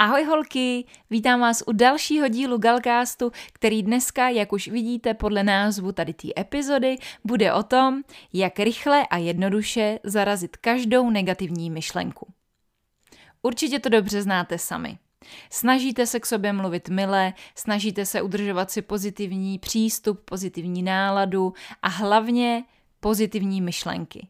Ahoj holky, vítám vás u dalšího dílu Galcastu, který dneska, jak už vidíte podle názvu tady té epizody, bude o tom, jak rychle a jednoduše zarazit každou negativní myšlenku. Určitě to dobře znáte sami. Snažíte se k sobě mluvit milé, snažíte se udržovat si pozitivní přístup, pozitivní náladu a hlavně pozitivní myšlenky.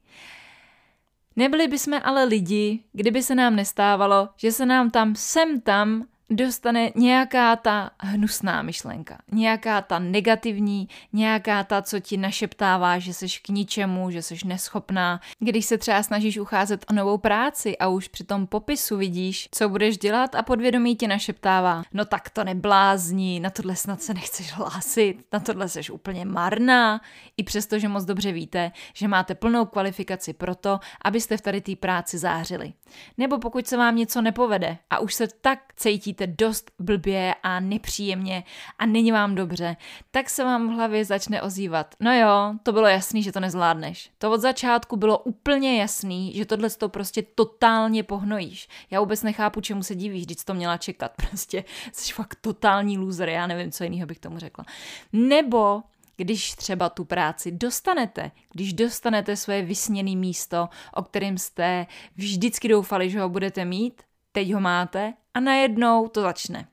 Nebyli bychom ale lidi, kdyby se nám nestávalo, že se nám tam sem tam dostane nějaká ta hnusná myšlenka, nějaká ta negativní, nějaká ta, co ti našeptává, že jsi k ničemu, že jsi neschopná. Když se třeba snažíš ucházet o novou práci a už při tom popisu vidíš, co budeš dělat a podvědomí ti našeptává, no tak to neblázní, na tohle snad se nechceš hlásit, na tohle seš úplně marná, i přesto, že moc dobře víte, že máte plnou kvalifikaci pro to, abyste v tady té práci zářili. Nebo pokud se vám něco nepovede a už se tak cítíte cítíte dost blbě a nepříjemně a není vám dobře, tak se vám v hlavě začne ozývat. No jo, to bylo jasný, že to nezvládneš. To od začátku bylo úplně jasný, že tohle to prostě totálně pohnojíš. Já vůbec nechápu, čemu se divíš, když to měla čekat. Prostě jsi fakt totální loser, já nevím, co jiného bych tomu řekla. Nebo když třeba tu práci dostanete, když dostanete svoje vysněné místo, o kterém jste vždycky doufali, že ho budete mít, teď ho máte a najednou to začne.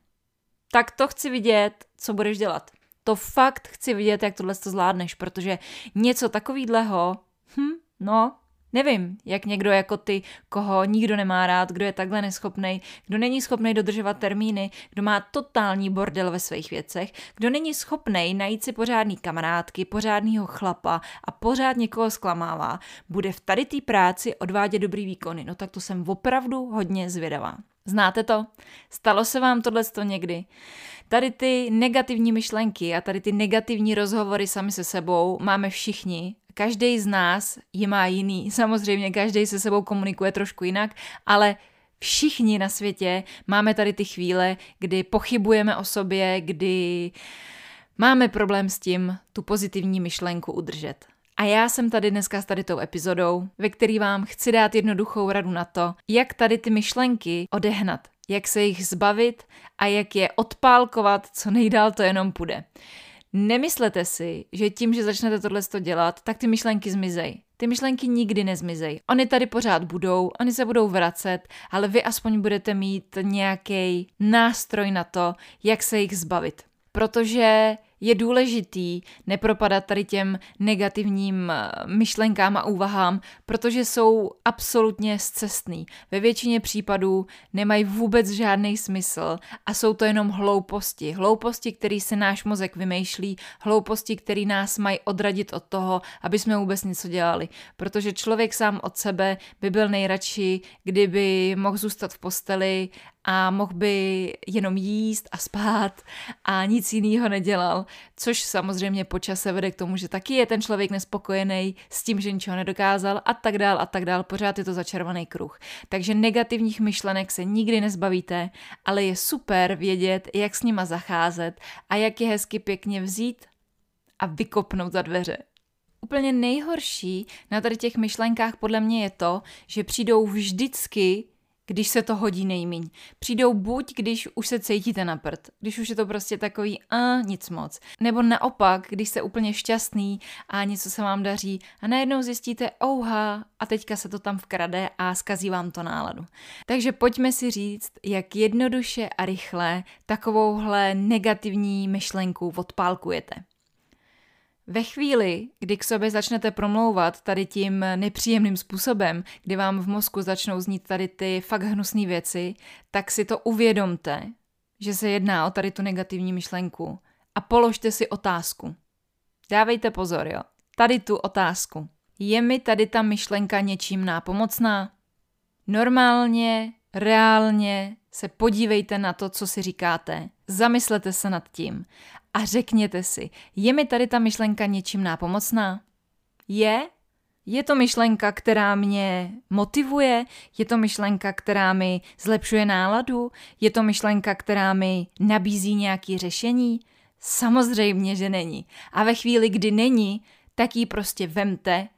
Tak to chci vidět, co budeš dělat. To fakt chci vidět, jak tohle to zvládneš, protože něco takového, hm, no, Nevím, jak někdo jako ty, koho nikdo nemá rád, kdo je takhle neschopný, kdo není schopný dodržovat termíny, kdo má totální bordel ve svých věcech, kdo není schopný najít si pořádný kamarádky, pořádného chlapa a pořád někoho zklamává, bude v tady té práci odvádět dobrý výkony. No tak to jsem opravdu hodně zvědavá. Znáte to? Stalo se vám tohle někdy? Tady ty negativní myšlenky a tady ty negativní rozhovory sami se sebou máme všichni. Každý z nás je má jiný. Samozřejmě každý se sebou komunikuje trošku jinak, ale všichni na světě máme tady ty chvíle, kdy pochybujeme o sobě, kdy máme problém s tím tu pozitivní myšlenku udržet. A já jsem tady dneska s tady tou epizodou, ve který vám chci dát jednoduchou radu na to, jak tady ty myšlenky odehnat, jak se jich zbavit a jak je odpálkovat, co nejdál to jenom půjde. Nemyslete si, že tím, že začnete tohle dělat, tak ty myšlenky zmizej. Ty myšlenky nikdy nezmizej. Oni tady pořád budou, oni se budou vracet, ale vy aspoň budete mít nějaký nástroj na to, jak se jich zbavit. Protože je důležitý nepropadat tady těm negativním eh, myšlenkám a úvahám, protože jsou absolutně zcestný. Ve většině případů nemají vůbec žádný smysl a jsou to jenom hlouposti. Hlouposti, které se náš mozek vymýšlí, hlouposti, které nás mají odradit od toho, aby jsme vůbec něco dělali. Protože člověk sám od sebe by byl nejradši, kdyby mohl zůstat v posteli a mohl by jenom jíst a spát a nic jiného nedělal, což samozřejmě po čase vede k tomu, že taky je ten člověk nespokojený s tím, že ničeho nedokázal a tak dál a tak dál. Pořád je to začarovaný kruh. Takže negativních myšlenek se nikdy nezbavíte, ale je super vědět, jak s nima zacházet a jak je hezky pěkně vzít a vykopnout za dveře. Úplně nejhorší na tady těch myšlenkách podle mě je to, že přijdou vždycky když se to hodí nejmíň. Přijdou buď, když už se cítíte na prd, když už je to prostě takový a nic moc. Nebo naopak, když jste úplně šťastný a něco se vám daří a najednou zjistíte, ouha, a teďka se to tam vkrade a skazí vám to náladu. Takže pojďme si říct, jak jednoduše a rychle takovouhle negativní myšlenku odpálkujete. Ve chvíli, kdy k sobě začnete promlouvat tady tím nepříjemným způsobem, kdy vám v mozku začnou znít tady ty fakt hnusné věci, tak si to uvědomte, že se jedná o tady tu negativní myšlenku a položte si otázku. Dávejte pozor, jo. tady tu otázku. Je mi tady ta myšlenka něčím nápomocná? Normálně, reálně se podívejte na to, co si říkáte. Zamyslete se nad tím a řekněte si, je mi tady ta myšlenka něčím nápomocná? Je? Je to myšlenka, která mě motivuje? Je to myšlenka, která mi zlepšuje náladu? Je to myšlenka, která mi nabízí nějaké řešení? Samozřejmě, že není. A ve chvíli, kdy není, tak ji prostě vemte,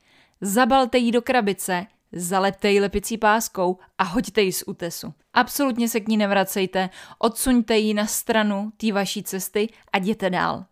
zabalte ji do krabice, zalepte ji lepicí páskou a hoďte ji z útesu. Absolutně se k ní nevracejte, odsuňte ji na stranu té vaší cesty a jděte dál.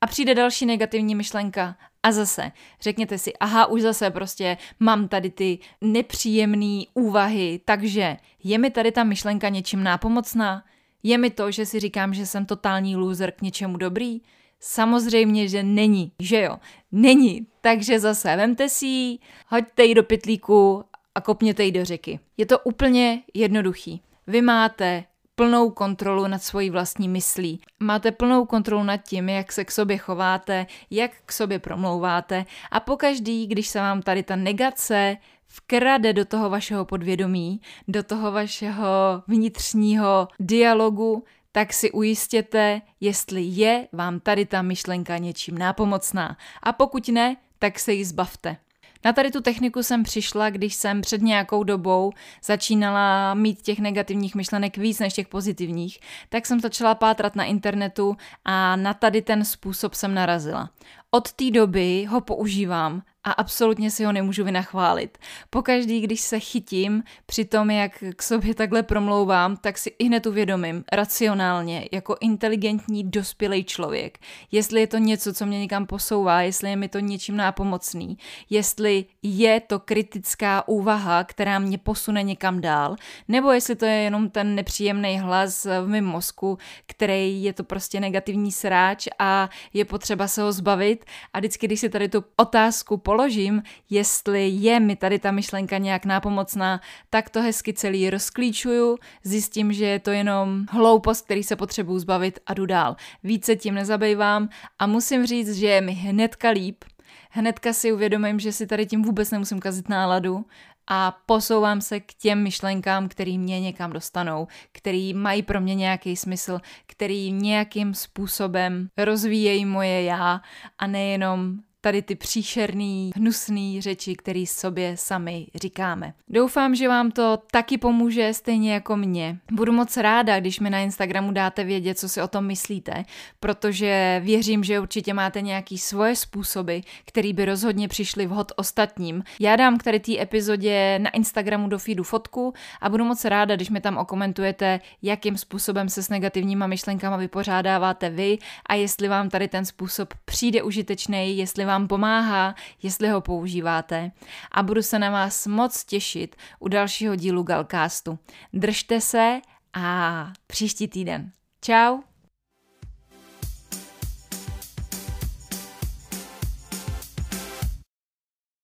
A přijde další negativní myšlenka a zase řekněte si, aha, už zase prostě mám tady ty nepříjemné úvahy, takže je mi tady ta myšlenka něčím nápomocná? Je mi to, že si říkám, že jsem totální loser k něčemu dobrý? Samozřejmě, že není, že jo? Není. Takže zase vemte si ji, hoďte ji do pytlíku a kopněte ji do řeky. Je to úplně jednoduchý. Vy máte plnou kontrolu nad svojí vlastní myslí. Máte plnou kontrolu nad tím, jak se k sobě chováte, jak k sobě promlouváte a pokaždý, když se vám tady ta negace vkrade do toho vašeho podvědomí, do toho vašeho vnitřního dialogu, tak si ujistěte, jestli je vám tady ta myšlenka něčím nápomocná. A pokud ne, tak se ji zbavte. Na tady tu techniku jsem přišla, když jsem před nějakou dobou začínala mít těch negativních myšlenek víc než těch pozitivních, tak jsem začala pátrat na internetu a na tady ten způsob jsem narazila. Od té doby ho používám a absolutně si ho nemůžu vynachválit. Pokaždý, když se chytím při tom, jak k sobě takhle promlouvám, tak si i hned uvědomím racionálně, jako inteligentní, dospělý člověk, jestli je to něco, co mě někam posouvá, jestli je mi to něčím nápomocný, jestli je to kritická úvaha, která mě posune někam dál, nebo jestli to je jenom ten nepříjemný hlas v mém mozku, který je to prostě negativní sráč a je potřeba se ho zbavit. A vždycky, když si tady tu otázku položím, jestli je mi tady ta myšlenka nějak nápomocná, tak to hezky celý rozklíčuju, zjistím, že je to jenom hloupost, který se potřebuju zbavit a jdu dál. Více tím nezabývám a musím říct, že je mi hnedka líp, hnedka si uvědomím, že si tady tím vůbec nemusím kazit náladu a posouvám se k těm myšlenkám, který mě někam dostanou, který mají pro mě nějaký smysl, který nějakým způsobem rozvíjejí moje já a nejenom tady ty příšerný, hnusný řeči, které sobě sami říkáme. Doufám, že vám to taky pomůže, stejně jako mě. Budu moc ráda, když mi na Instagramu dáte vědět, co si o tom myslíte, protože věřím, že určitě máte nějaký svoje způsoby, které by rozhodně přišly vhod ostatním. Já dám k tady té epizodě na Instagramu do feedu fotku a budu moc ráda, když mi tam okomentujete, jakým způsobem se s negativníma myšlenkama vypořádáváte vy a jestli vám tady ten způsob přijde užitečný, jestli vám pomáhá, jestli ho používáte. A budu se na vás moc těšit u dalšího dílu Galcastu. Držte se a příští týden. Ciao.